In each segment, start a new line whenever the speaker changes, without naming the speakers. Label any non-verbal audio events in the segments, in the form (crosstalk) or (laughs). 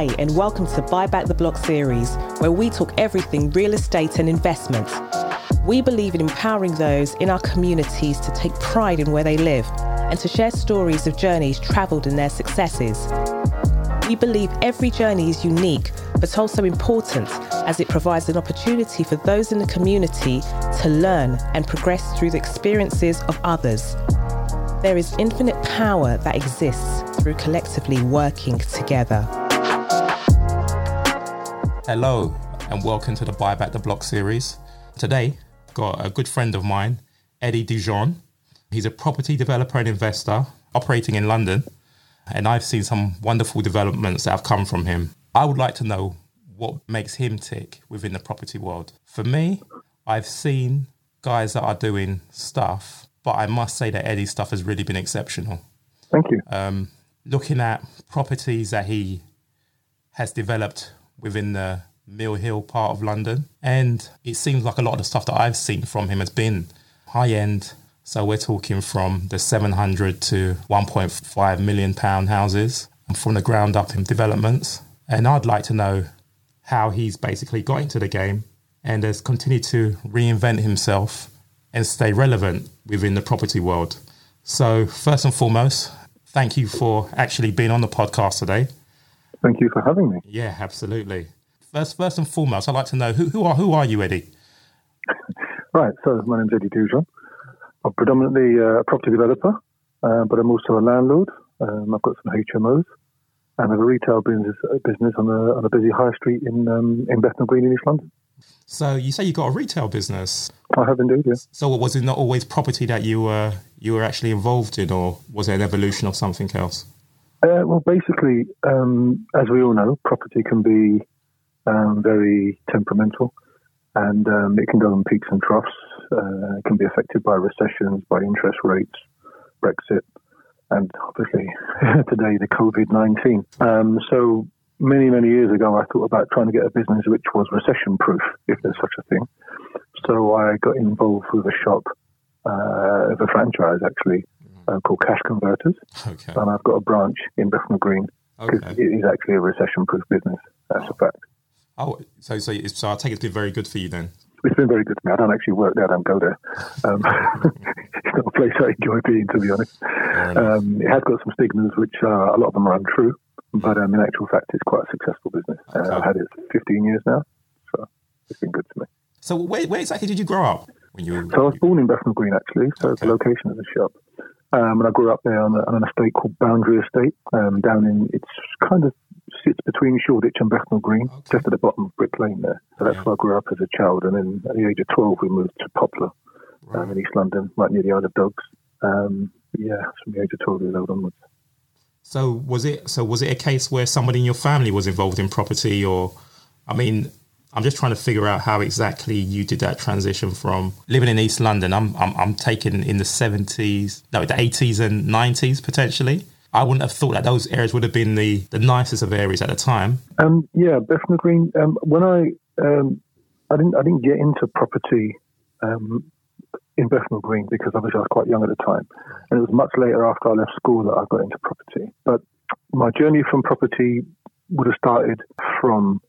Hi, and welcome to Buy Back the Block series, where we talk everything real estate and investment. We believe in empowering those in our communities to take pride in where they live and to share stories of journeys travelled and their successes. We believe every journey is unique, but also important as it provides an opportunity for those in the community to learn and progress through the experiences of others. There is infinite power that exists through collectively working together.
Hello, and welcome to the Buy Back the Block series. Today, got a good friend of mine, Eddie Dujon. He's a property developer and investor operating in London, and I've seen some wonderful developments that have come from him. I would like to know what makes him tick within the property world. For me, I've seen guys that are doing stuff, but I must say that Eddie's stuff has really been exceptional.
Thank you.
Um, looking at properties that he has developed within the Mill Hill part of London. And it seems like a lot of the stuff that I've seen from him has been high end. So we're talking from the 700 to 1.5 million pound houses from the ground up in developments. And I'd like to know how he's basically got into the game and has continued to reinvent himself and stay relevant within the property world. So, first and foremost, thank you for actually being on the podcast today.
Thank you for having me.
Yeah, absolutely. First, first and foremost, I'd like to know who, who are who are you, Eddie? (laughs)
Right. So my name's Eddie Dujon. I'm predominantly uh, a property developer, uh, but I'm also a landlord. Um, I've got some HMOs, and I have a retail business, business on a on a busy high street in um, in Bethnal Green in East London.
So you say you got a retail business.
I have indeed, yeah.
So was it not always property that you were you were actually involved in, or was it an evolution of something else?
Uh, well, basically, um, as we all know, property can be um, very temperamental, and um, it can go in peaks and troughs. Uh, it can be affected by recessions, by interest rates, Brexit, and obviously (laughs) today the COVID nineteen. Um, so many many years ago, I thought about trying to get a business which was recession proof, if there's such a thing. So I got involved with a shop, uh, a franchise actually, uh, called Cash Converters.
Okay.
And I've got a branch in Bethnal Green because
Okay.
it is actually a recession proof business. That's a fact.
Oh, so so so I take it's been very good for you then.
It's been very good for me. I don't actually work there. I don't go there. Um, (laughs) it's not a place I enjoy being, to be honest. Um, it has got some stigmas, which uh, a lot of them are untrue. But um, in actual fact, it's quite a successful business. Uh, I've had it 15 years now, so it's been good to me.
So where, where exactly did you grow up when you?
So I was born in Bethnal Green, actually. So
Okay.
the location of the shop. Um, and I grew up there on, a, on an estate called Boundary Estate, um, down in, it's kind of sits between Shoreditch and Bethnal Green,
Okay.
just at the bottom of Brick Lane there. So that's
Yeah.
where I grew up as a child. And then at the age of 12, we moved to Poplar um, in East London, right near the Isle of Dogs. Um, yeah, from the age of 12 years old onwards.
So was it so was it a case where somebody in your family was involved in property or I mean I'm just trying to figure out how exactly you did that transition from living in East London. I'm I'm, I'm taking in the 70s, no, the 80s and 90s potentially. I wouldn't have thought that those areas would have been the, the nicest of areas at the time.
Um, yeah, Bethnal Green. Um, when I um, I didn't I didn't get into property um, in Bethnal Green because obviously I was quite young at the time, and it was much later after I left school that I got into property. But my journey from property would have started from,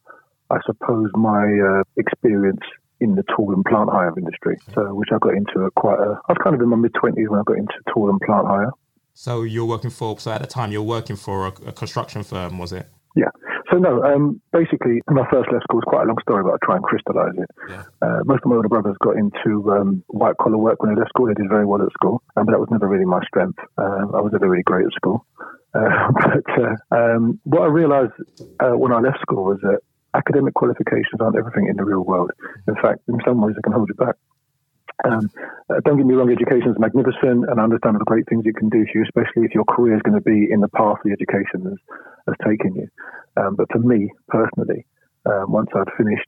I suppose, my uh, experience in the tool and plant hire industry. So, which I got into at quite a. I was kind of in my mid twenties when I got into tool and plant hire.
So you're working for so at the time you're working for a, a construction firm, was it?
Yeah. So no, um, basically, when I first left school, it's quite a long story, but I'll try and crystallise it.
Yeah.
Uh, most of my older brothers got into um, white collar work when they left school. They did very well at school, um, but that was never really my strength. Uh, I was never really great at school. Uh, (laughs) but uh, um, what I realised uh, when I left school was that academic qualifications aren't everything in the real world. In fact, in some ways, they can hold you back. Um, uh, don't get me wrong, education is magnificent, and I understand the great things it can do for you, especially if your career is going to be in the path the education has, has taken you. Um, but for me personally, um, once I'd finished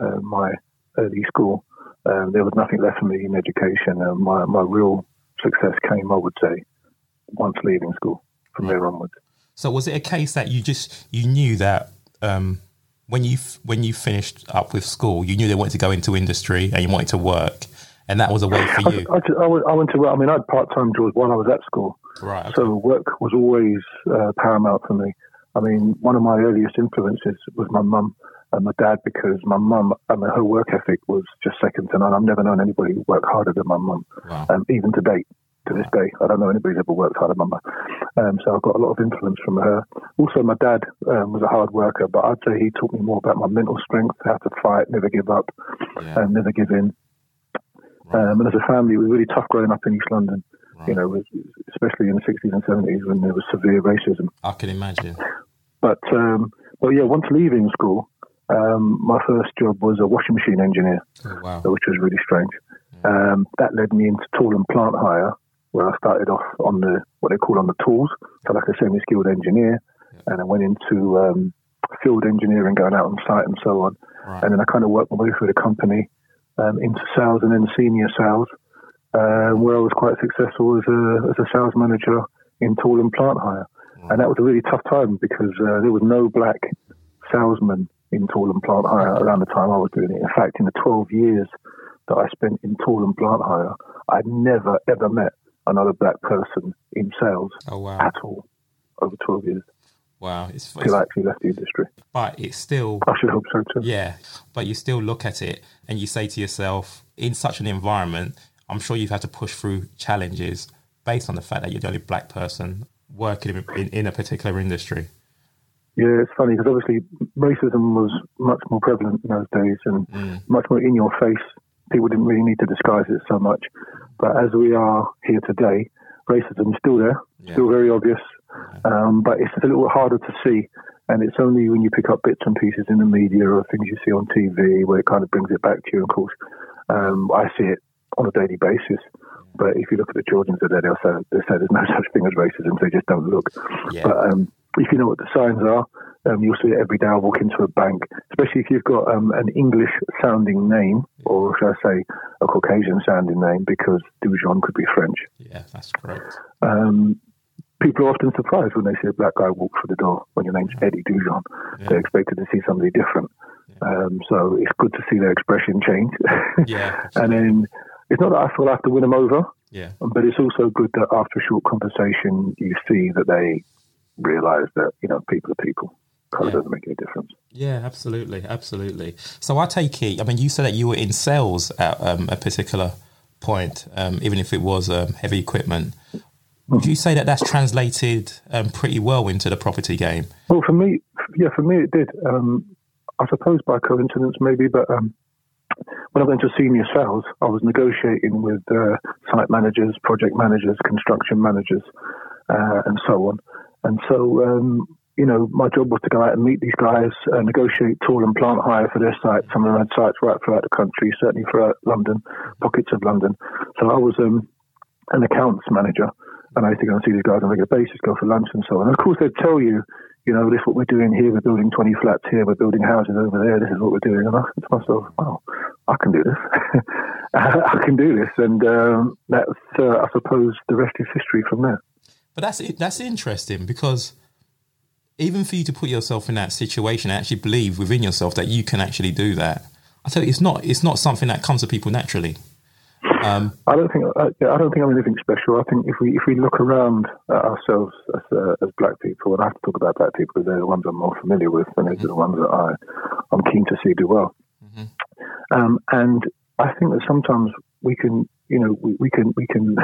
uh, my early school, um, there was nothing left for me in education. Uh, my my real success came, I would say, once leaving school. From there onwards.
So was it a case that you just you knew that um, when you when you finished up with school, you knew they wanted to go into industry and you wanted to work, and that was a way for you,
I, I went, I went to work. I mean, I had part time jobs while I was at school.
right? okay.
So work was always uh, paramount for me. I mean, one of my earliest influences was my mum and my dad because my mum, I mean, her work ethic was just second to none. I've never known anybody work harder than my mum, wow. um, even to date. To this day, I don't know anybody anybody's ever worked harder than my mum. Um, so I've got a lot of influence from her. Also, my dad um, was a hard worker, but I'd say he taught me more about my mental strength, how to fight, never give up, yeah. and never give in. Right. Um, and as a family, we were really tough growing up in East London. Right. You know, especially in the 60s and 70s when there was severe racism.
I can imagine.
But um, but yeah, once leaving school, um, my first job was a washing machine engineer,
oh, wow.
which was really strange. Um, that led me into tool and plant hire, where I started off on the what they call on the tools, so like a semi-skilled engineer, and I went into um, field engineering, going out on site and so on. Right. And then I kind of worked my way through the company um, into sales and then senior sales, uh, where I was quite successful as a as a sales manager in tool and plant hire. And that was a really tough time because uh, there was no black salesman in tool and plant hire around the time I was doing it. In fact, in the 12 years that I spent in tool and plant hire, I'd never ever met another black person in sales
oh, wow.
at all over 12 years.
Wow, it's,
it's I actually left the industry.
But it's still.
I should hope so too.
Yeah, but you still look at it and you say to yourself, in such an environment, I'm sure you've had to push through challenges based on the fact that you're the only black person working in, in, in a particular industry.
Yeah, it's funny because obviously racism was much more prevalent in those days and mm. much more in your face. People didn't really need to disguise it so much. But as we are here today, racism is still there, yeah. still very obvious, um, but it's a little harder to see. And it's only when you pick up bits and pieces in the media or things you see on TV where it kind of brings it back to you. Of course, um, I see it on a daily basis. But if you look at the children today, they'll say, they say there's no such thing as racism. They just don't look. Yeah. But um, if you know what the signs are, um, you'll see it every day. I walk into a bank, especially if you've got um, an English sounding name, or should I say a Caucasian sounding name, because Dujon could be French.
Yeah, that's correct.
Um, people are often surprised when they see a black guy walk through the door when your name's Eddie Dujon. Yeah. They're expected to see somebody different. Yeah. Um, so it's good to see their expression change.
yeah. (laughs)
and then it's not that I feel I have to win them over.
Yeah.
But it's also good that after a short conversation, you see that they realise that you know people are people. Colour yeah. doesn't make any difference.
Yeah, absolutely, absolutely. So I take it. I mean, you said that you were in sales at um, a particular point, um, even if it was um, heavy equipment. Would you say that that's translated um, pretty well into the property game?
Well, for me, yeah, for me it did. Um, I suppose by coincidence, maybe, but um, when I went to senior sales, I was negotiating with uh, site managers, project managers, construction managers, uh, and so on. And so, um, you know, my job was to go out and meet these guys, uh, negotiate tool and plant hire for their sites. Some of them had sites right throughout the country, certainly throughout London, pockets of London. So I was um, an accounts manager, and I used to go and see these guys on a regular basis, go for lunch and so on. And of course, they'd tell you, you know, this is what we're doing here. We're building 20 flats here. We're building houses over there. This is what we're doing. And I said to myself, wow, I can do this. (laughs) I can do this. And um, that's, uh, I suppose, the rest is history from there.
But that's that's interesting because even for you to put yourself in that situation and actually believe within yourself that you can actually do that, I tell you, it's not it's not something that comes to people naturally.
Um, I don't think I, I, don't think I'm anything special. I think if we if we look around at ourselves as, uh, as black people, and I have to talk about black people because they're the ones I'm more familiar with, and they're mm-hmm. the ones that I I'm keen to see do well. Mm-hmm. Um, and I think that sometimes we can, you know, we, we can we can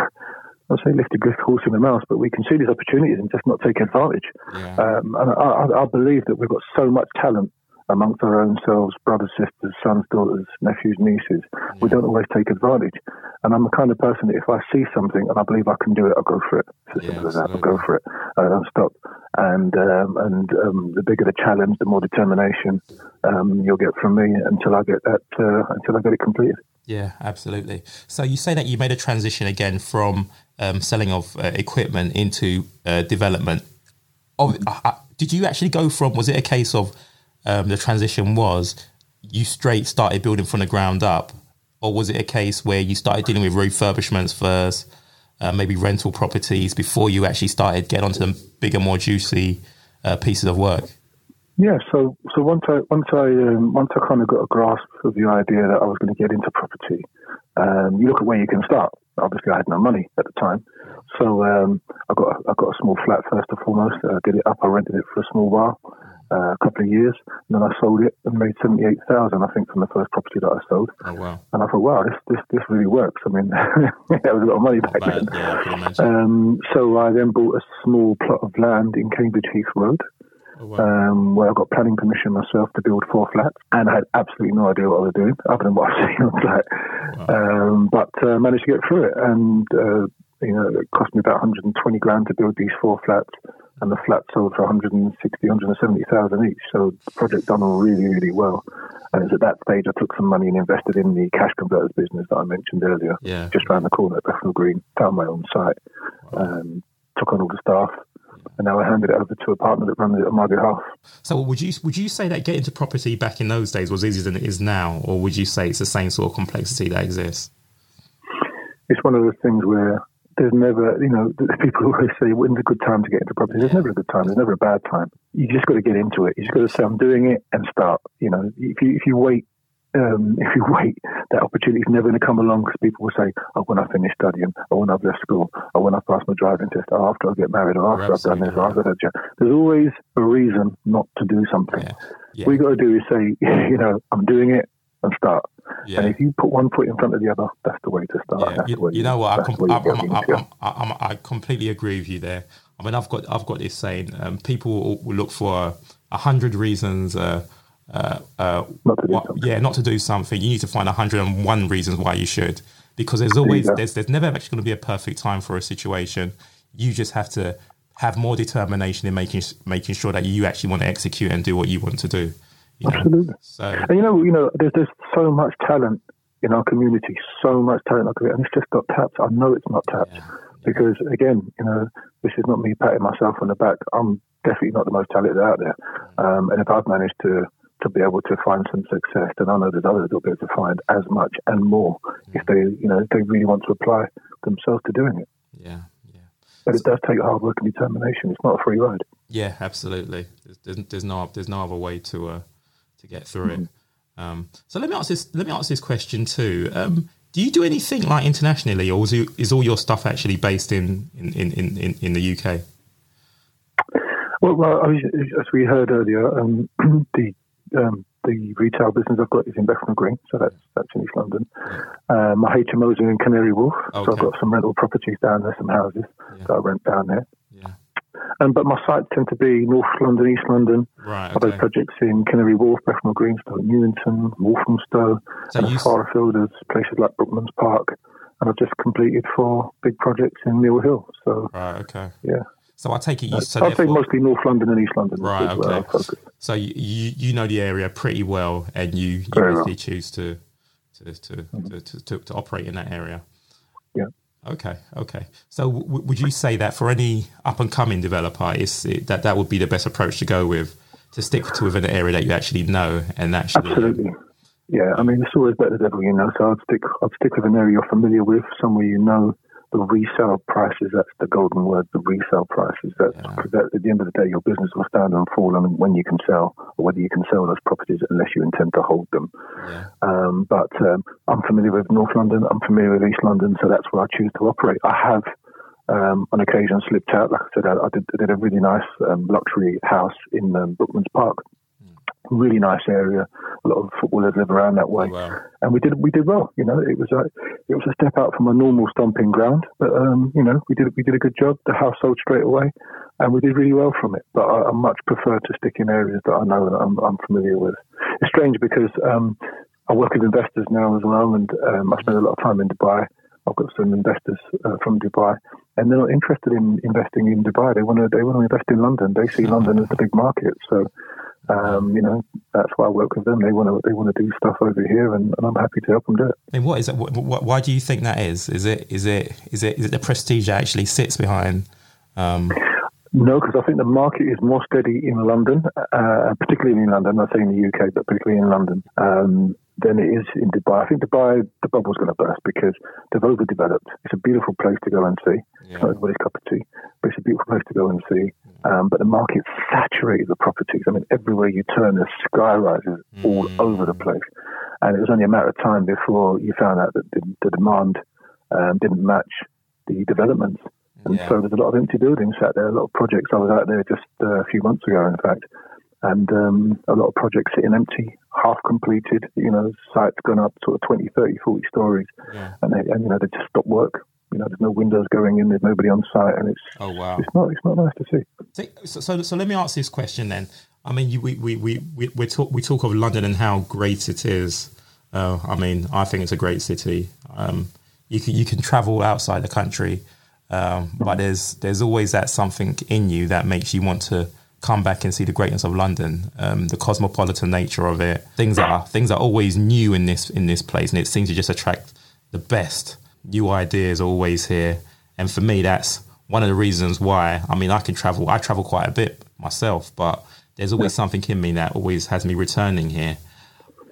I'll say lift a good horse in the mouth, but we can see these opportunities and just not take advantage. Yeah. Um, and I, I, believe that we've got so much talent amongst our own selves, brothers, sisters, sons, daughters, nephews, nieces. Yeah. We don't always take advantage. And I'm the kind of person that if I see something and I believe I can do it, I'll go for it. It's as simple as that. I'll go for it. I don't stop. And um, and um, the bigger the challenge, the more determination um, you'll get from me until I get that uh, until I get it completed.
Yeah, absolutely. So you say that you made a transition again from um, selling of uh, equipment into uh, development. Uh, uh, did you actually go from? Was it a case of um, the transition was you straight started building from the ground up, or was it a case where you started dealing with refurbishments first, uh, maybe rental properties before you actually started getting onto the bigger, more juicy uh, pieces of work?
Yeah, so so once I once I um, once I kind of got a grasp of the idea that I was going to get into property, um, you look at where you can start obviously I had no money at the time, so um, I got I got a small flat first and foremost. I did it up. I rented it for a small while, uh, a couple of years, and then I sold it and made seventy eight thousand. I think from the first property that I sold.
Oh wow!
And I thought, wow, this this this really works. I mean, that was a lot of money back then.
Yeah,
um, so I then bought a small plot of land in Cambridge Heath Road. Oh, wow. um, where I got planning permission myself to build four flats, and I had absolutely no idea what I was doing other than what (laughs) I've seen on the flat. Wow. Um, but uh, managed to get through it, and uh, you know, it cost me about 120 grand to build these four flats, and the flats sold for 160, 170,000 each. So the project done really, really well. And it's at that stage I took some money and invested in the cash converters business that I mentioned earlier,
yeah.
just around the corner at Bethnal Green. Found my own site, wow. um, took on all the staff, and now I handed it over to a partner that runs it on my behalf.
So would you would you say that getting to property back in those days was easier than it is now, or would you say it's the same sort of complexity that exists?
It's one of those things where there's never, you know, people always say, when's a good time to get into property? There's never a good time. There's never a bad time. You just got to get into it. You just got to say, I'm doing it and start. You know, if you, if you wait, um, (laughs) if you wait, that opportunity is never going to come along because people will say, oh, when I finish studying, or when I've left school, or when I pass my driving test, or after I get married, or after I've done this, or after that. There's always a reason not to do something. Yeah. Yeah. What you got to do is say, (laughs) you know, I'm doing it and start. Yeah. And if you put one foot in front of the other, that's the way to start. Yeah.
You, you, know what? I, com- I'm, I'm, i completely agree with you there. I mean, I've got I've got this saying: um, people will look for a hundred reasons. Uh, uh, uh,
not
yeah, not to do something. You need to find hundred and one reasons why you should, because there's always yeah. there's there's never actually going to be a perfect time for a situation. You just have to have more determination in making making sure that you actually want to execute and do what you want to do.
Absolutely. So, and you know, you know, there's there's so much talent in our community, so much talent, and it's just not tapped. I know it's not tapped yeah. because, again, you know, this is not me patting myself on the back. I'm definitely not the most talented out there, um, and if I've managed to to be able to find some success, then I know there's others that'll be able to find as much and more if they, you know, if they really want to apply themselves to doing it.
Yeah. yeah.
But it does take hard work and determination. It's not a free ride.
Yeah, absolutely. There's, there's, there's no there's no other way to uh, to get through mm-hmm. it. Um, so let me ask this. Let me ask this question too. Um, do you do anything like internationally, or is, you, is all your stuff actually based in in, in, in, in the UK?
Well, well, as we heard earlier, um, (clears throat) the um, the retail business I've got is in Bethnal Green, so that's that's in East London. Uh, my HMOs are in Canary Wharf, okay. so I've got some rental properties down there, some houses yeah. that I rent down there. Um, but my sites tend to be North London, East London.
Right.
Okay. I've projects in Canary Wharf, Bethnal Green, Stoke Newington, Walthamstow, so and as far afield as places like Brookman's Park. And I've just completed four big projects in Mill Hill. So,
right, okay.
Yeah.
So I take it you.
So I'd say mostly North London and East London.
Right. Okay. So you, you know the area pretty well, and you you well. choose to to to, mm-hmm. to, to, to, operate in that area.
Yeah.
Okay, okay. So w- would you say that for any up and coming developer, is that that would be the best approach to go with, to stick to within an area that you actually know and actually
absolutely. Yeah, I mean it's always better than ever, you know. So I'd stick I'd stick with an area you're familiar with, somewhere you know, the resale prices, that's the golden word, the resale prices. That's yeah. that, at the end of the day, your business will stand and fall on when you can sell or whether you can sell those properties unless you intend to hold them.
Yeah.
Um, but um, I'm familiar with North London, I'm familiar with East London, so that's where I choose to operate. I have um, on occasion slipped out. Like I said, I, I, did, I did, a really nice um, luxury house in um, Brookman's Park really nice area. A lot of footballers live around that way,
oh, wow.
and we did we did well. You know, it was a it was a step out from a normal stomping ground, but um, you know we did we did a good job. The house sold straight away, and we did really well from it. But I, I much prefer to stick in areas that I know and I'm, I'm familiar with. It's strange because um, I work with investors now as well, and um, I spend a lot of time in Dubai. I've got some investors uh, from Dubai, and they're not interested in investing in Dubai. They want to they want to invest in London. They see London as the big market. So um, you know, that's why I work with them. They want to they want to do stuff over here, and, and I'm happy to help them do it.
And what is it? What, what, why do you think that is? Is it is it is it is it the prestige that actually sits behind? Um...
No, because I think the market is more steady in London, uh, particularly in London. I'm not saying the UK, but particularly in London. Um, than it is in Dubai. I think Dubai, the bubble's going to burst because they've overdeveloped. It's a beautiful place to go and see. Yeah. It's not everybody's cup of tea, but it's a beautiful place to go and see. Um, but the market's saturated with properties. I mean, everywhere you turn, there's sky rises mm. all over the place. And it was only a matter of time before you found out that the, the demand um, didn't match the developments. And
Yeah.
so there's a lot of empty buildings sat there, a lot of projects. I was out there just uh, a few months ago, in fact, and um, a lot of projects sitting empty, half completed, you know, sites gone up sort of 20, 30, 40 stories,
Yeah.
and, they, and you know, they just stopped work. You know, there's no windows going in, there's nobody on site, and it's
Oh wow.
it's not it's not nice to see.
So, so, so let me ask this question then. I mean, you, we, we, we, we, we talk, we talk of London and how great it is. Uh, I mean, I think it's a great city. Um, you can, you can travel outside the country, um, but there's, there's always that something in you that makes you want to come back and see the greatness of London, um, the cosmopolitan nature of it. Things are, things are always new in this, in this place, and it seems to just attract the best. New ideas are always here. And for me, that's one of the reasons why. I mean, I can travel. I travel quite a bit myself, but there's always something in me that always has me returning here.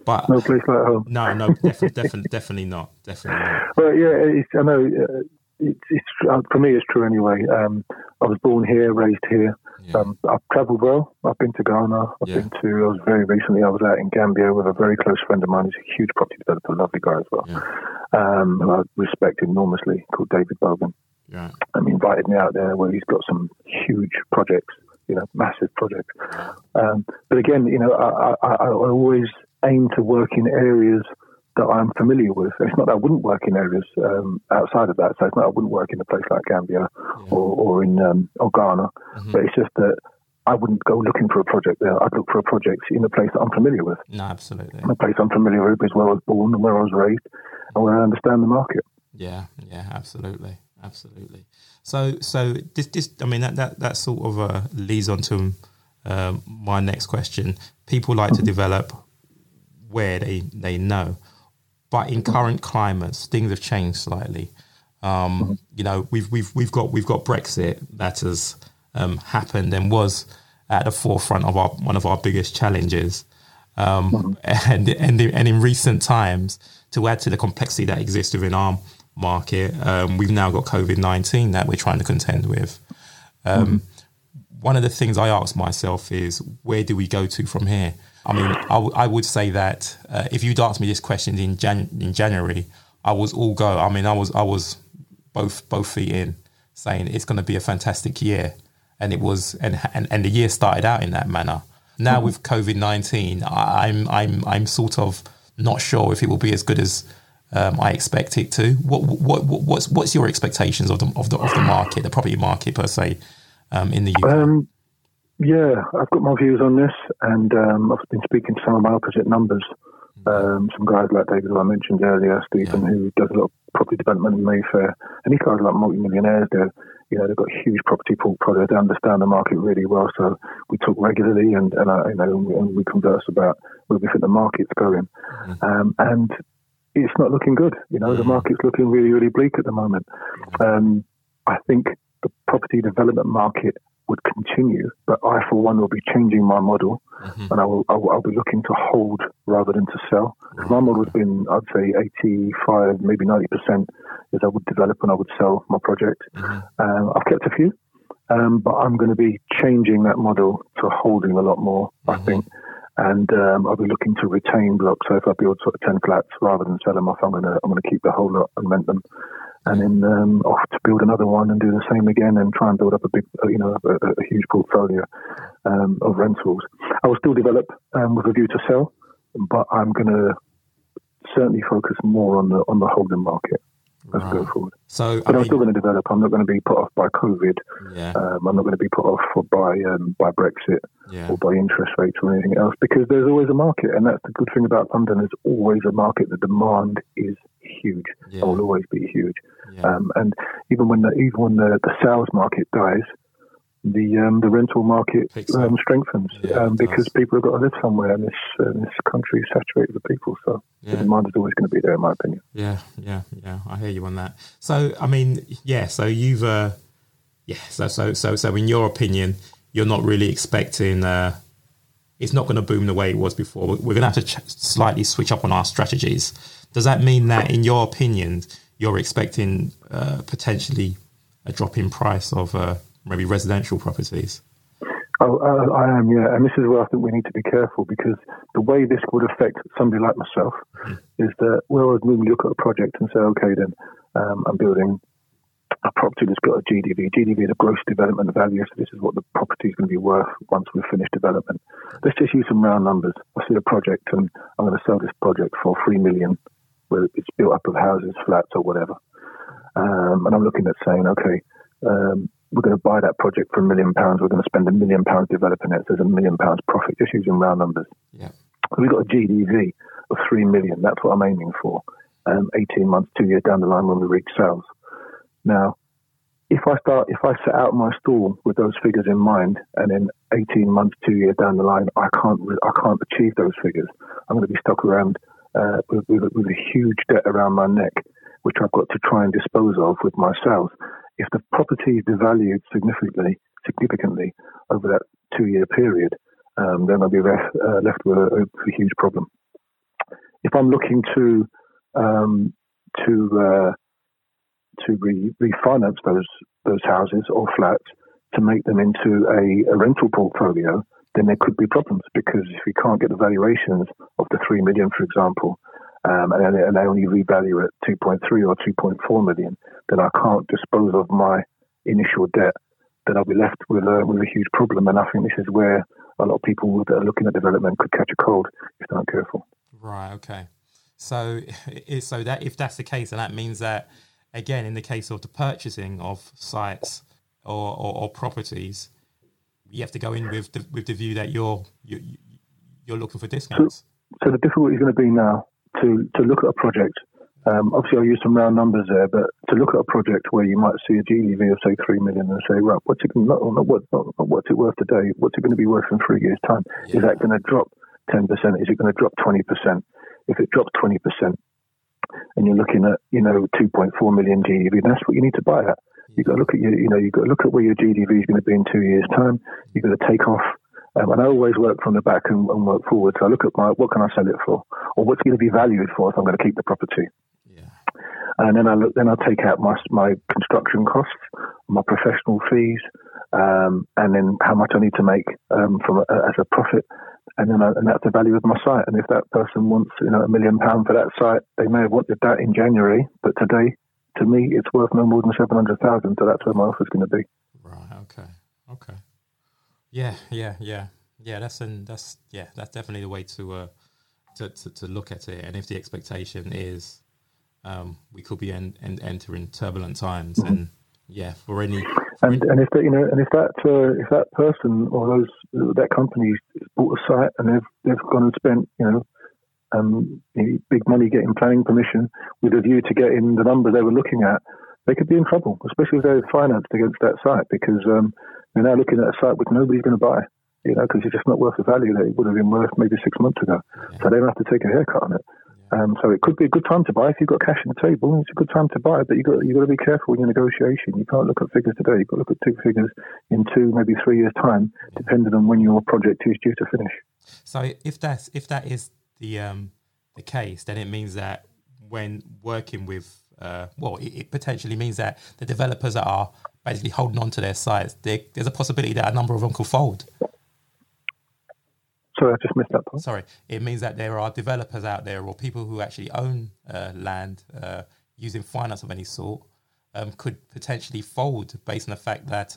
But
No place like home.
no, no, definitely, definitely, (laughs) definitely not. Definitely not.
Well, yeah, it's, I know uh, it's, it's uh, for me. It's true anyway. Um, I was born here, raised here.
Yeah.
Um, I've travelled well. I've been to Ghana. I've
Yeah.
been to. I was very recently. I was out in Gambia with a very close friend of mine. He's a huge property developer, lovely guy as well.
Yeah.
Um, who I respect enormously. Called David Bogan.
Yeah.
and he invited me out there where he's got some huge projects, you know, massive projects. Um, but again, you know, I, I, I always aim to work in areas that I'm familiar with. It's not that I wouldn't work in areas um, outside of that. So it's not that I wouldn't work in a place like Gambia or, or in um, or Ghana, but it's just that I wouldn't go looking for a project there. I'd look for a project in a place that I'm familiar with.
No, absolutely.
A place I'm familiar with is where I was born and where I was raised and where I understand the market.
Yeah, yeah, absolutely, absolutely. So, so this, this, I mean, that that that sort of uh, leads on to um, my next question. People like to develop where they they know, but in current climates, things have changed slightly. Um, you know, we've we've we've got we've got Brexit that has um, happened and was at the forefront of our one of our biggest challenges. Um, and and and in recent times, to add to the complexity that exists within our market, um, we've now got COVID nineteen that we're trying to contend with. Um, One of the things I ask myself is, where do we go to from here? I mean, I, w- I would say that uh, if you'd asked me this question in Jan- in January, I was all go. I mean, I was I was both both feet in, saying it's going to be a fantastic year, and it was, and and, and the year started out in that manner. Now with COVID nineteen, I'm I'm I'm sort of not sure if it will be as good as um, I expect it to. What what what what's what's your expectations of the of the of the market, the property market per se, um, in the UK?
Um, yeah, I've got my views on this, and um, I've been speaking to some of my opposite numbers. Um, some guys like David, who I mentioned earlier, Stephen, who does a lot of property development in Mayfair, and these guys are like multi-millionaires. They're, you know, they've got huge property portfolio. They understand the market really well. So we talk regularly, and and I, you know, and we, and we converse about where we think the market's going, um, and it's not looking good. You know, the market's looking really, really bleak at the moment. Um, I think the property development market would continue, but I, for one, will be changing my model, and I will, I will I'll be looking to hold rather than to sell. 'Cause my model has been, I'd say, 85, maybe 90 percent is I would develop and I would sell my project. Um, I've kept a few, um, but I'm going to be changing that model to holding a lot more. I think. And um, I'll be looking to retain blocks. So if I build sort of ten flats rather than sell them off, I'm gonna I'm gonna keep the whole lot and rent them, and then um, off to build another one and do the same again and try and build up a big, uh, you know, a, a huge portfolio um, of rentals. I will still develop um, with a view to sell, but I'm gonna certainly focus more on the on the holding market as we go forward.
So,
But
I
I'm still going to develop. I'm not going to be put off by COVID.
yeah,
Um, I'm not going to be put off by um, by Brexit
yeah,
or by interest rates or anything else because there's always a market, and that's the good thing about London. There's always a market. The demand is huge.
Yeah.
It will always be huge.
yeah,
Um, and even when the even when the, the sales market dies, the um, the rental market um, strengthens
Yeah,
um, because people have got to live somewhere, and this uh, this country is saturated with people. So the demand is always going to be there, in my opinion.
yeah, yeah, yeah. I hear you on that. So, I mean, yeah. So you've, uh, yeah. So, so, so, so, in your opinion, you're not really expecting. Uh, it's not going to boom the way it was before. We're going to have to ch- slightly switch up on our strategies. Does that mean that, in your opinion, you're expecting uh, potentially a drop in price of uh, maybe residential properties?
Oh, uh, I am, yeah. And this is where I think we need to be careful because the way this would affect somebody like myself is that, well, as normally look at a project and say, okay, then Um, I'm building a property that's got a GDV. GDV is a gross development value, so this is what the property is going to be worth once we've finished development. Let's just use some round numbers. I see a project and I'm going to sell this project for three million, where it's built up of houses, flats, or whatever. Um, and I'm looking at saying, okay, um, we're going to buy that project for a million pounds. We're going to spend a million pounds developing it. So there's a million pounds profit, just using round numbers.
Yeah.
We've got a GDV of three million. That's what I'm aiming for. Um, 18 months, two years down the line when we reach sales. Now, if I start, if I set out my stall with those figures in mind, and then 18 months, two years down the line, I can't, I can't achieve those figures. I'm going to be stuck around uh, with, with, with, a huge debt around my neck, which I've got to try and dispose of with my sales. If the property is devalued significantly, significantly over that two-year period, um, then I'll be left, uh, left with a, a, huge problem. If I'm looking to um, to uh, to re- refinance those those houses or flats to make them into a, a, rental portfolio, then there could be problems because if we can't get the valuations of the three million, for example, um, and, and they only revalue at 2.3 or 2.4 million, then I can't dispose of my initial debt. Then I'll be left with a, with a huge problem. And I think this is where a lot of people that are looking at development could catch a cold if they're not careful.
Right. Okay. So, (laughs) so that if that's the case, and that means that again, in the case of the purchasing of sites or, or, or properties, you have to go in with the with the view that you're you, you're looking for discounts.
So, so the difficulty is going to be now to to look at a project. Um, obviously, I'll use some round numbers there, but to look at a project where you might see a GDV of say three million and say, right, what's it not, not, what, not, what's it worth today? What's it going to be worth in three years' time? Yeah. Is that going to drop ten percent? Is it going to drop twenty percent? If it drops twenty percent, and you're looking at you know 2.4 million GDV, that's what you need to buy at. You've got to look at your, you know, you've got to look at where your GDV is going to be in two years' time. You've got to take off um, and I always work from the back and, and, work forward. So I look at my what can I sell it for, or what's going to be valued for if I'm going to keep the property.
Yeah.
And then I look, then I take out my my construction costs, my professional fees, um, and then how much I need to make um, from a, as a profit, and then I, and that's the value of my site. And if that person wants you know a million pound for that site, they may have wanted that in January, but today, to me, it's worth no more than seven hundred thousand. So that's where my offer is going to be.
Right. Okay. Okay. Yeah, yeah, yeah, yeah. That's and that's yeah, that's definitely the way to uh to, to, to look at it. And if the expectation is um, we could be en- en- entering turbulent times, mm-hmm. and yeah, for any
and and if that you know and if that uh, if that person or those that company bought a site and they've they've gone and spent you know um, big money getting planning permission with a view to getting the number they were looking at, they could be in trouble, especially if they're financed against that site because um, they're now looking at a site which nobody's going to buy, you know, because it's just not worth the value that it would have been worth maybe six months ago. Yeah. So they don't have to take a haircut on it. Um, so it could be a good time to buy if you've got cash on the table. It's a good time to buy, but you've got you've got to be careful in your negotiation. You can't look at figures today. You've got to look at two figures in two, maybe three years' time, depending on when your project is due to finish.
So if that's if that is the um, the case, then it means that when working with uh, well, it, it, potentially means that the developers that are basically holding on to their sites, they, there's a possibility that a number of them could fold.
Sorry, I just missed that part.
Sorry, it means that there are developers out there or people who actually own uh, land uh, using finance of any sort um, could potentially fold based on the fact that.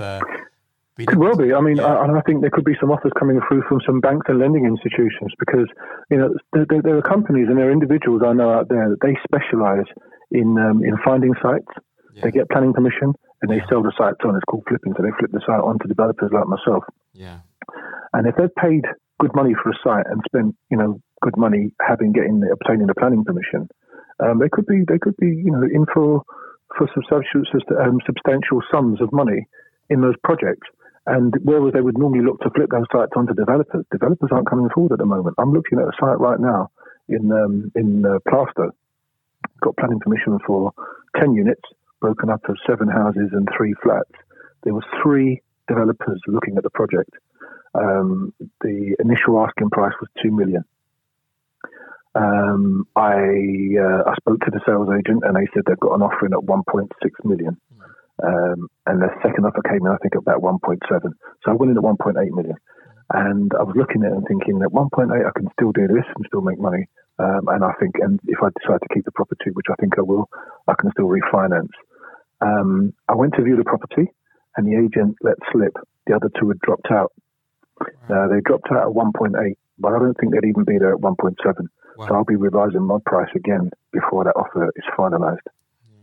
Could well be. I mean, yeah. I, I, think there could be some offers coming through from some banks and lending institutions because you know there, there, there are companies and there are individuals I know out there that they specialise in um, in finding sites. Yeah. They get planning permission and they sell the sites on. It's called flipping. So they flip the site on to developers like myself.
Yeah.
And if they've paid good money for a site and spent, you know, good money having getting obtaining the planning permission, um, they could be they could be you know in for for substantial um, substantial sums of money in those projects. And whereas they would normally look to flip those sites onto developers, developers aren't coming forward at the moment. I'm looking at a site right now in um, in uh, Plaistow, got planning permission for ten units broken up of seven houses and three flats. There was three developers looking at the project. Um, the initial asking price was two million. Um, I uh, I spoke to the sales agent and they said they've got an offer in at 1.6 million. Um, and the second offer came in, I think, at about 1.7. So I went in at 1.8 million. And I was looking at it and thinking that 1.8, I can still do this and still make money. Um, and I think, and if I decide to keep the property, which I think I will, I can still refinance. Um, I went to view the property, and the agent let slip the other two had dropped out. Uh, they dropped out at 1.8, but I don't think they'd even be there at 1.7. Wow. So I'll be revising my price again before that offer is finalised. Yeah.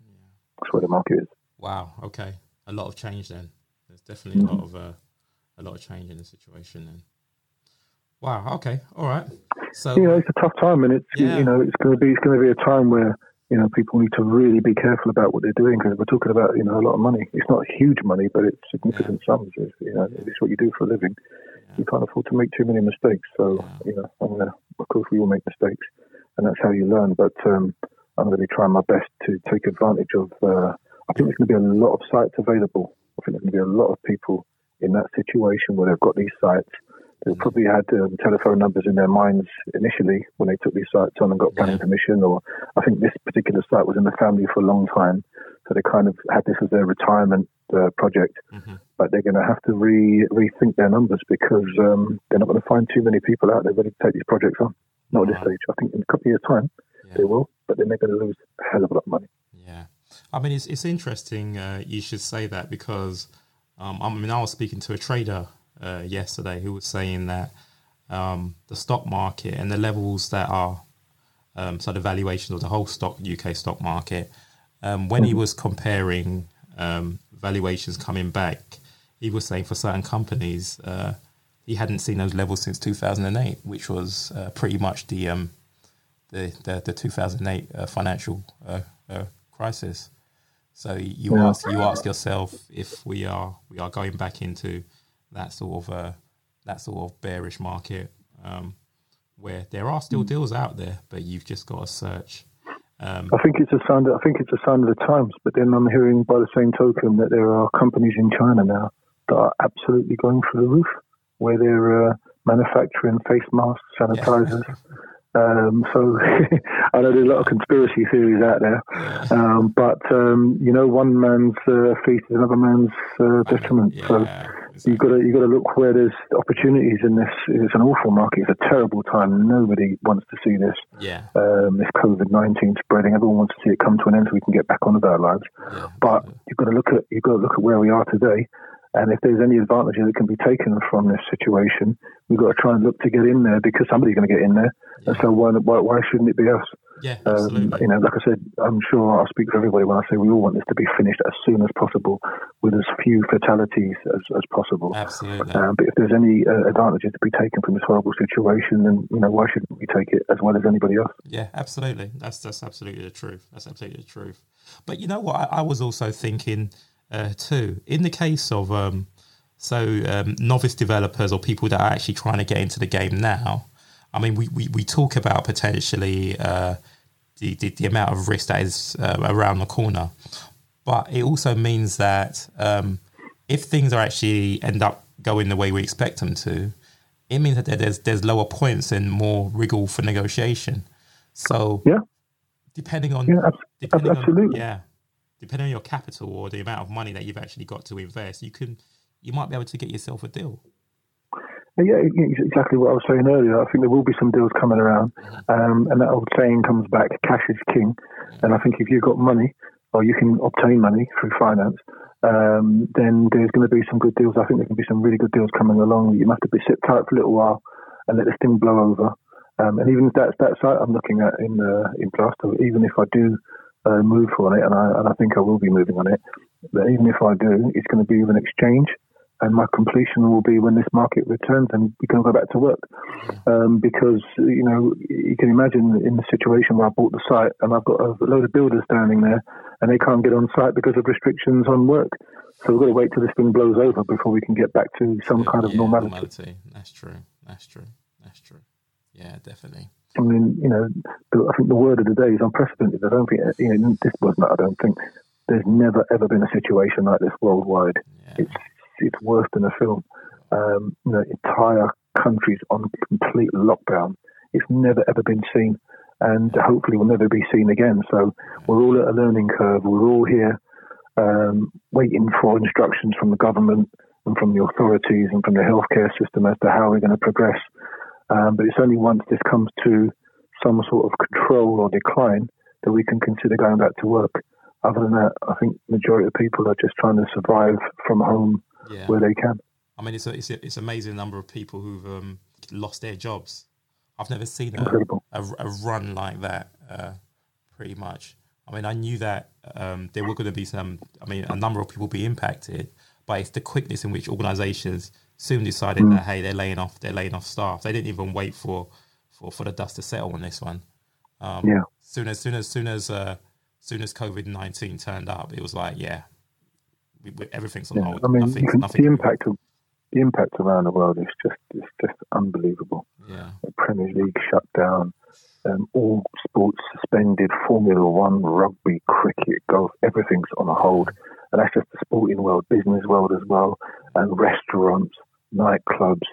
Yeah. That's where the market is.
Wow. Okay. A lot of change then. There's definitely mm-hmm. a lot of uh, a lot of change in the situation then. Wow. Okay. All right. So
you know, it's a tough time, and it's yeah. you know, it's going to be it's going to be a time where you know people need to really be careful about what they're doing because we're talking about you know a lot of money. It's not huge money, but it's significant yeah. sums. You know, it's what you do for a living. Yeah. You can't afford to make too many mistakes. So you know, I'm gonna, of course, we all make mistakes, and that's how you learn. But um, I'm going to be trying my best to take advantage of. Uh, I think there's going to be a lot of sites available. I think there's going to be a lot of people in that situation where they've got these sites they probably had um, telephone numbers in their minds initially when they took these sites on and got planning yeah. permission. Or I think this particular site was in the family for a long time, so they kind of had this as their retirement uh, project. Mm-hmm. But they're going to have to re rethink their numbers because um, they're not going to find too many people out there ready to take these projects on. Not at this stage. I think in a couple of years' time yeah. they will, but then they're going to lose a hell of a lot of money.
I mean it's it's interesting. Uh, you should say that because um, I mean I was speaking to a trader uh, yesterday who was saying that um, the stock market and the levels that are um, so the valuation of the whole stock UK stock market. Um, when he was comparing um, valuations coming back, he was saying for certain companies uh, he hadn't seen those levels since 2008, which was uh, pretty much the um, the, the, the 2008 uh, financial uh, uh, crisis. So you yeah. ask you ask yourself if we are we are going back into that sort of uh, that sort of bearish market um, where there are still mm. deals out there, but you've just got to search.
Um, I think it's a sign. That, I think it's a sign of the times. But then I'm hearing, by the same token, that there are companies in China now that are absolutely going for the roof, where they're uh, manufacturing face masks, sanitizers. Yeah. Um, so (laughs) I know there's a lot of conspiracy theories out there, um, but um, you know, one man's uh, feast is another man's uh, detriment. Yeah. So Exactly. You've got to you've got to look where there's opportunities in this. It's an awful market. It's a terrible time. Nobody wants to see this.
Yeah.
Um, this COVID nineteen spreading. Everyone wants to see it come to an end so we can get back on with our lives. Yeah, but you've got to look at you've got to look at where we are today. And if there's any advantages that can be taken from this situation, we've got to try and look to get in there because somebody's going to get in there. Yeah. And so why, why, why shouldn't it be us?
Yeah, um,
you know, like I said, I'm sure I'll speak for everybody when I say we all want this to be finished as soon as possible with as few fatalities as, as possible.
Absolutely. Um,
but if there's any uh, advantages to be taken from this horrible situation, then you know why shouldn't we take it as well as anybody else?
Yeah, absolutely. That's that's absolutely the truth. That's absolutely the truth. But you know what? I, I was also thinking uh, too in the case of um, so um, novice developers or people that are actually trying to get into the game now I mean, we, we, we talk about potentially uh, the, the, the, amount of risk that is uh, around the corner, but it also means that um, if things are actually end up going the way we expect them to, it means that there's there's lower points and more wriggle for negotiation. So
yeah,
depending on
yeah,
depending
absolutely.
on yeah, depending on your capital or the amount of money that you've actually got to invest, you can you might be able to get yourself a deal.
Yeah, exactly what I was saying earlier. I think there will be some deals coming around, um, and that old saying comes back: "Cash is king." And I think if you've got money, or you can obtain money through finance, um, then there's going to be some good deals. I think there can be some really good deals coming along. You must have to be sit tight for a little while and let this thing blow over. Um, and even if that's that site I'm looking at in uh, in Plaistow, even if I do uh, move on it, and I, and I think I will be moving on it, but even if I do, it's going to be with an exchange and my completion will be when this market returns and we can go back to work. Um, because, you know, you can imagine in the situation where I bought the site and I've got a load of builders standing there and they can't get on site because of restrictions on work. So we've got to wait till this thing blows over before we can get back to some kind of
yeah,
normality.
normality. That's true. That's true. That's true. Yeah, definitely.
I mean, you know, I think the word of the day is unprecedented. I don't think, you know, this was not, I don't think there's never ever been a situation like this worldwide. Yeah. It's it's worse than a film. Um, you know, entire countries on complete lockdown. It's never ever been seen, and hopefully will never be seen again. So we're all at a learning curve. We're all here um, waiting for instructions from the government and from the authorities and from the healthcare system as to how we're going to progress. Um, but it's only once this comes to some sort of control or decline that we can consider going back to work. Other than that, I think majority of people are just trying to survive from home yeah. where they can.
I mean, it's a, it's, a, it's amazing number of people who've um, lost their jobs. I've never seen a, a, a, run like that, uh, pretty much. I mean, I knew that um, there were going to be some, I mean, a number of people be impacted, but it's the quickness in which organizations soon decided mm. that, hey, they're laying off, they're laying off staff. They didn't even wait for, for, for the dust to settle on this one. Um, yeah. Soon as, soon as, soon as, uh, soon as COVID 19 turned up, it was like, yeah, we, we, everything's on yeah. hold.
I mean, nothing, nothing the impact of the impact around the world is just it's just unbelievable.
Yeah.
The Premier League shut down, um, all sports suspended, Formula One, rugby, cricket, golf, everything's on a hold. And that's just the sporting world, business world as well, and restaurants, nightclubs,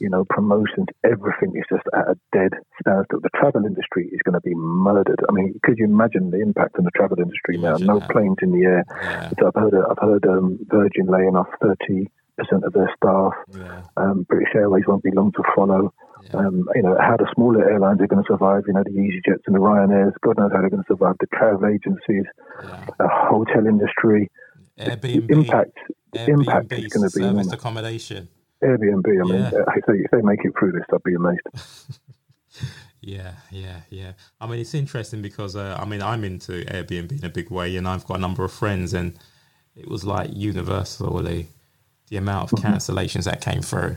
you know, promotions, everything is just at a dead standstill. The travel industry is going to be murdered. I mean, could you imagine the impact on the travel industry now? No that. planes in the air. Yeah. So I've heard, I've heard um, Virgin laying off 30 percent of their staff. Yeah. Um, British Airways won't be long to follow. Yeah. Um, you know how the smaller airlines are going to survive. You know the EasyJets and the Ryanairs. God knows how they're going to survive. The travel agencies, the hotel industry.
Airbnb,
impact. Airbnb, impact is going to be
service accommodation.
Airbnb. I mean, yeah. if, they, if they make it through this, I'd be amazed. (laughs)
Yeah, yeah, yeah. I mean, it's interesting because uh, I mean, I'm into Airbnb in a big way, and I've got a number of friends, and it was like universally the amount of mm-hmm. cancellations that came through.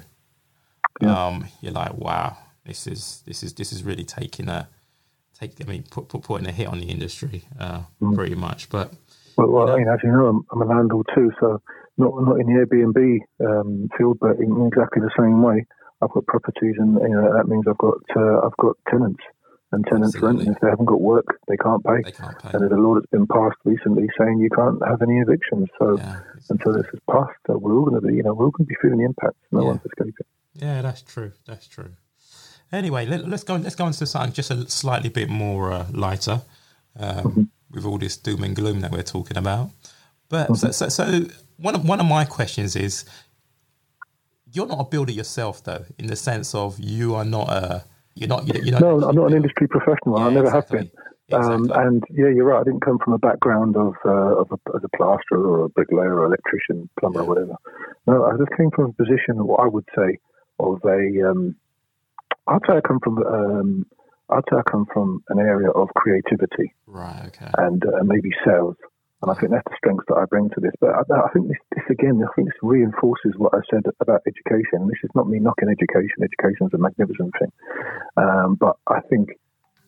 Yeah. Um, you're like, wow, this is this is this is really taking a take. I mean, put, put putting a hit on the industry, uh, mm. pretty much. But
well, well you know, I mean, as you know, I'm, I'm, a landlord too, so not not in the Airbnb um, field, but in exactly the same way. I've got properties, and you know that means I've got uh, I've got tenants and tenants Absolutely. rent. And if they haven't got work, they can't pay.
They can't pay.
And there's a law that's been passed recently saying you can't have any evictions. So yeah, until this is passed, uh, we're all going to be, you know, we're all going to be feeling the impact. No yeah. one's escaping.
Yeah, that's true. That's true. Anyway, let, us go. Let's go into something just a slightly bit more uh, lighter, um, mm-hmm. with all this doom and gloom that we're talking about. But mm-hmm. so, so, so one of one of my questions is, you're not a builder yourself, though, in the sense of you are not a you're not. You're, you're
no, I'm not an industry professional. Yeah, I never exactly. have been. Um, exactly. Um, and yeah, you're right. I didn't come from a background of, uh, of a, as a plasterer or a bricklayer or electrician, plumber, yeah. or whatever. No, I just came from a position of what I would say of a. Um, I'd say I come from. Um, I'd say I come from an area of creativity,
right? Okay,
and uh, maybe sales. And I think that's the strength that I bring to this. But I, I think this, this, again, I think this reinforces what I said about education. This is not me knocking education. Education is a magnificent thing. Um, but I think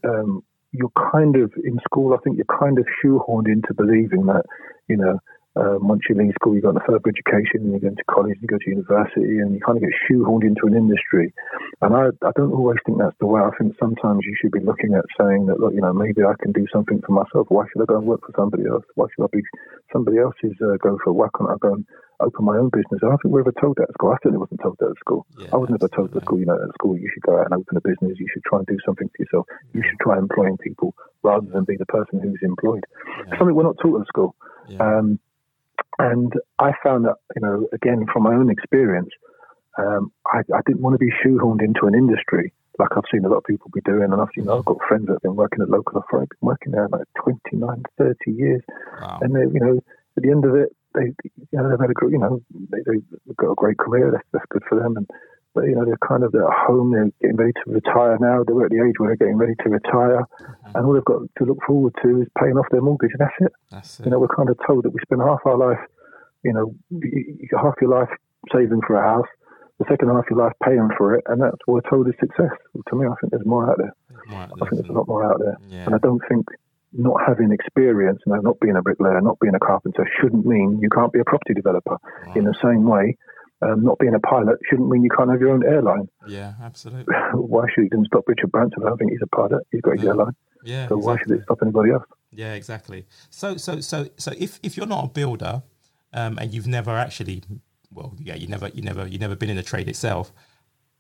um, you're kind of, in school, I think you're kind of shoehorned into believing that, you know, um, once you leave school, you got a further education, and you go into college, and you go to university, and you kind of get shoehorned into an industry. And I, I don't always think that's the way. I think sometimes you should be looking at saying that, look, you know, maybe I can do something for myself. Why should I go and work for somebody else? Why should I be somebody else's uh, go for? Why can't I go and open my own business? I don't think we were ever told that at school. I certainly wasn't told that at school. Yeah, I was never told at school, you know, at school you should go out and open a business. You should try and do something for yourself. You should try employing people rather than be the person who's employed. Yeah. Something we're not taught at school. Yeah. Um, and I found that, you know, again, from my own experience, um, I, I, didn't want to be shoehorned into an industry like I've seen a lot of people be doing. And I've seen, I've got friends that have been working at local authority, been working there like 29, 30 years. Wow. And they, you know, at the end of it, they, you know, they've had a, you know, they, they've got a great career. That's, that's good for them. And, but, you know, they're kind of, at home, they're getting ready to retire now. They're at the age where they're getting ready to retire. Mm-hmm. And all they've got to look forward to is paying off their mortgage. And that's it.
That's it.
You know, we're kind of told that we spend half our life you know, half your life saving for a house, the second half of your life paying for it, and that's what we're told is success. To me, I think there's more out there. Out I think there's a lot more out there, yeah. and I don't think not having experience, you know, not being a bricklayer, not being a carpenter, shouldn't mean you can't be a property developer. Right. In the same way, um, not being a pilot shouldn't mean you can't have your own airline.
Yeah, absolutely. (laughs)
why should it stop Richard Branson? I don't think he's a pilot. He's got his
yeah.
airline.
Yeah.
So exactly. why should it stop anybody else?
Yeah, exactly. So, so, so, so, if if you're not a builder, um, and you've never actually, well, yeah, you never, you never, you never been in the trade itself.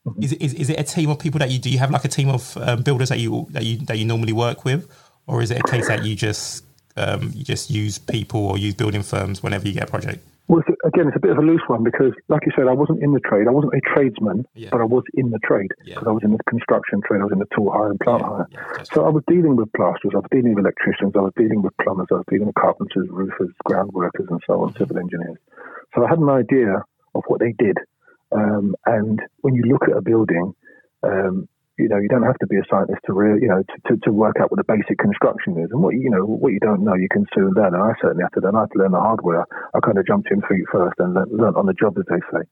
Mm-hmm. Is, it, is, is it a team of people that you do? You have like a team of um, builders that you that you that you normally work with, or is it a case that you just um, you just use people or use building firms whenever you get a project?
Well, again, it's a bit of a loose one because, like you said, I wasn't in the trade. I wasn't a tradesman,
Yeah.
but I was in the trade
Yeah.
because I was in the construction trade. I was in the tool hire and plant
Yeah,
hire.
yeah,
So I was dealing with plasterers, I was dealing with electricians, I was dealing with plumbers, I was dealing with carpenters, roofers, ground workers, and so on, civil engineers. So I had an idea of what they did. Um, and when you look at a building, um, you know, you don't have to be a scientist to really, you know, to, to, to work out what the basic construction is. And what you know, what you don't know, you can soon learn. And I certainly had to learn. I had to learn the hard way. I, I kind of jumped in feet first and learned, on the job, as they say.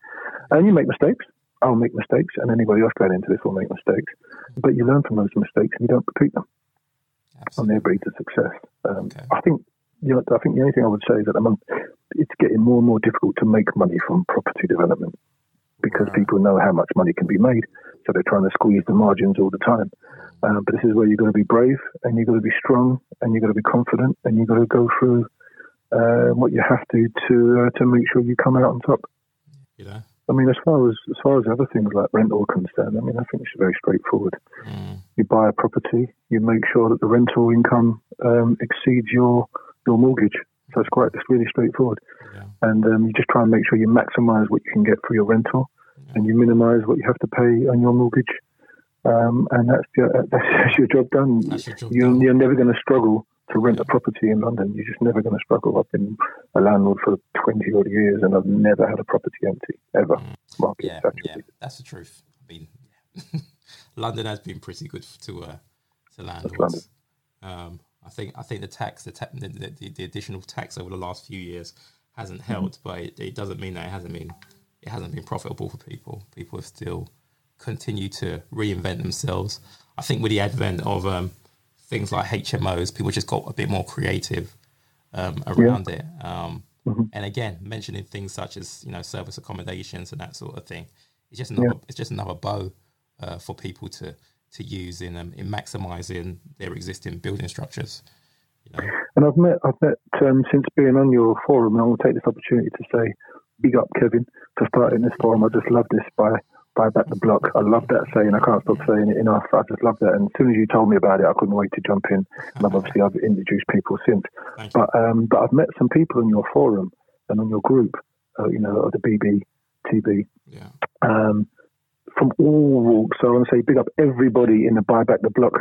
And you make mistakes. I'll make mistakes, and anybody else going into this will make mistakes. But you learn from those mistakes and you don't repeat them on
absolutely.
their way to success. Um,
Okay.
I think you know, I think the only thing I would say is that I'm, it's getting more and more difficult to make money from property development because people know how much money can be made, so they're trying to squeeze the margins all the time. Um, but this is where you've got to be brave and you've got to be strong and you've got to be confident and you've got to go through uh, what you have to to uh, to make sure you come out on top.
You know.
I mean, as far as as far as other things like rental are concerned, I mean, I think it's very straightforward.
Mm.
You buy a property, you make sure that the rental income um, exceeds your your mortgage. So it's quite it's really straightforward,
Yeah.
and um, you just try and make sure you maximise what you can get for your rental, and you minimise what you have to pay on your mortgage, um, and that's your (laughs) that's your job done.
That's your job
You're,
done.
you're never going to struggle to rent a property in London. You're just never going to struggle. I've been a landlord for 20 odd years and I've never had a property empty, ever. Market
Mm. Yeah,
saturated.
yeah, that's the truth. I mean. (laughs) London has been pretty good to uh, to landlords. Um, I think I think the tax, the, ta- the, the the additional tax over the last few years hasn't
Mm-hmm.
helped, but it, it doesn't mean that it hasn't been it hasn't been profitable for people. People have still continue to reinvent themselves. I think with the advent of um, things like HMOs, people just got a bit more creative um, around it. Um,
Mm-hmm.
And again, mentioning things such as you know service accommodations and that sort of thing, it's just another it's just another bow uh, for people to to use in um, in maximising their existing building structures. You know,
And I've met, I've met um, since being on your forum, and I will take this opportunity to say, big up Kevin for starting this forum. I just love this by buy back the block. I love that saying. I can't stop saying it enough. I just love that. And as soon as you told me about it, I couldn't wait to jump in. And I've obviously I've introduced people since. But um, but I've met some people in your forum and on your group, uh, you know, of the BBTB,
yeah,
um, from all walks. So I want to say big up everybody in the Buy Back the Block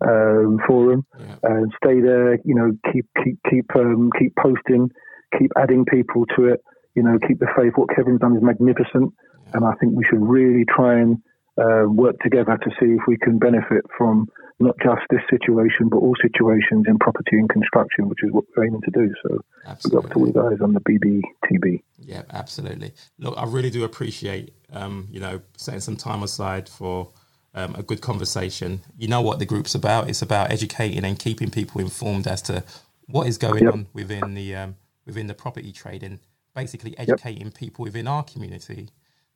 um, forum
yeah,
and stay there. You know, keep keep keep um, keep posting, keep adding people to it. You know, keep the faith. What Kevin's done is magnificent, and I think we should really try and uh, work together to see if we can benefit from not just this situation, but all situations in property and construction, which is what we're aiming to do. So, big up to all
absolutely.
guys on the BBTB.
Yeah, absolutely. Look, I really do appreciate, um, you know, setting some time aside for um, a good conversation. You know what the group's about? It's about educating and keeping people informed as to what is going
Yep.
on within the um, within the property trade, and basically educating people within our community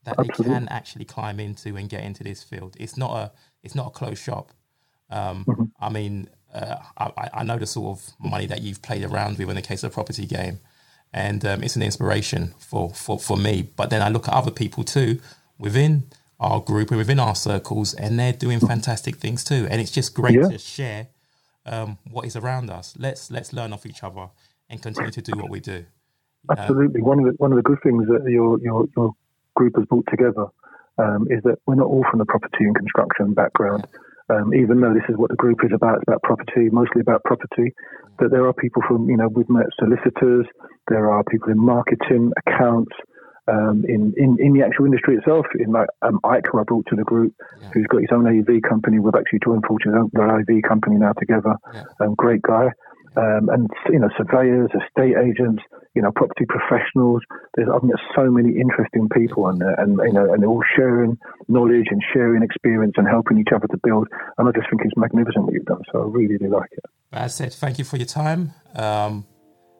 that they can actually climb into and get into this field. It's not a it's not a closed shop. Um,
Mm-hmm.
I mean, uh, I, I know the sort of money that you've played around with in the case of the property game, and um, it's an inspiration for, for, for me. But then I look at other people too within our group and within our circles, and they're doing fantastic things too. And it's just great
Yeah.
to share um, what is around us. Let's let's learn off each other and continue to do what we do.
Absolutely. One of the one of the good things that your your your group has brought together um, is that we're not all from the property and construction background. Um, even though this is what the group is about, it's about property, mostly about property. That there are people from you know we've met solicitors, there are people in marketing, accounts, um, in, in in the actual industry itself. In like um, Ike, who I brought to the group,
Yeah.
who's got his own AV company. We've actually joined fortunes, our AV company now together.
Yeah.
Um, great guy. Um, and you know, surveyors, estate agents, you know, property professionals. There's I've met so many interesting people, and and you know, and they're all sharing knowledge and sharing experience and helping each other to build. And I just think it's magnificent what you've done. So I really do like it.
But as I said, thank you for your time. Um,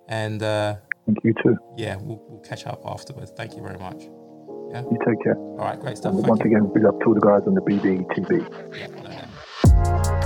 and uh,
Thank you too.
yeah, we'll, we'll catch up afterwards. Thank you very much.
You take care.
All right, great stuff.
Once
you.
again, big up to all the guys on the BBTB.
Yeah.